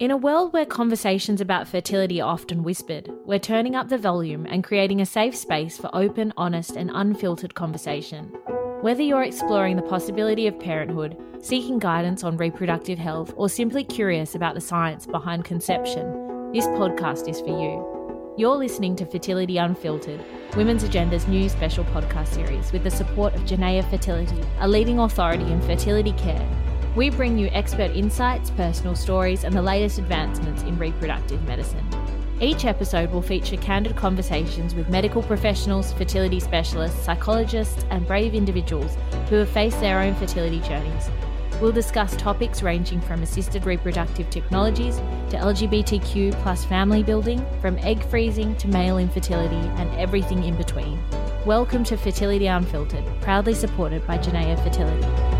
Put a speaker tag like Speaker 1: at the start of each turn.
Speaker 1: In a world where conversations about fertility are often whispered, we're turning up the volume and creating a safe space for open, honest, and unfiltered conversation. Whether you're exploring the possibility of parenthood, seeking guidance on reproductive health, or simply curious about the science behind conception, this podcast is for you. You're listening to Fertility Unfiltered, Women's Agenda's new special podcast series with the support of Genea Fertility, a leading authority in fertility care we bring you expert insights, personal stories, and the latest advancements in reproductive medicine. Each episode will feature candid conversations with medical professionals, fertility specialists, psychologists, and brave individuals who have faced their own fertility journeys. We'll discuss topics ranging from assisted reproductive technologies to LGBTQ plus family building, from egg freezing to male infertility, and everything in between. Welcome to Fertility Unfiltered, proudly supported by Genea Fertility.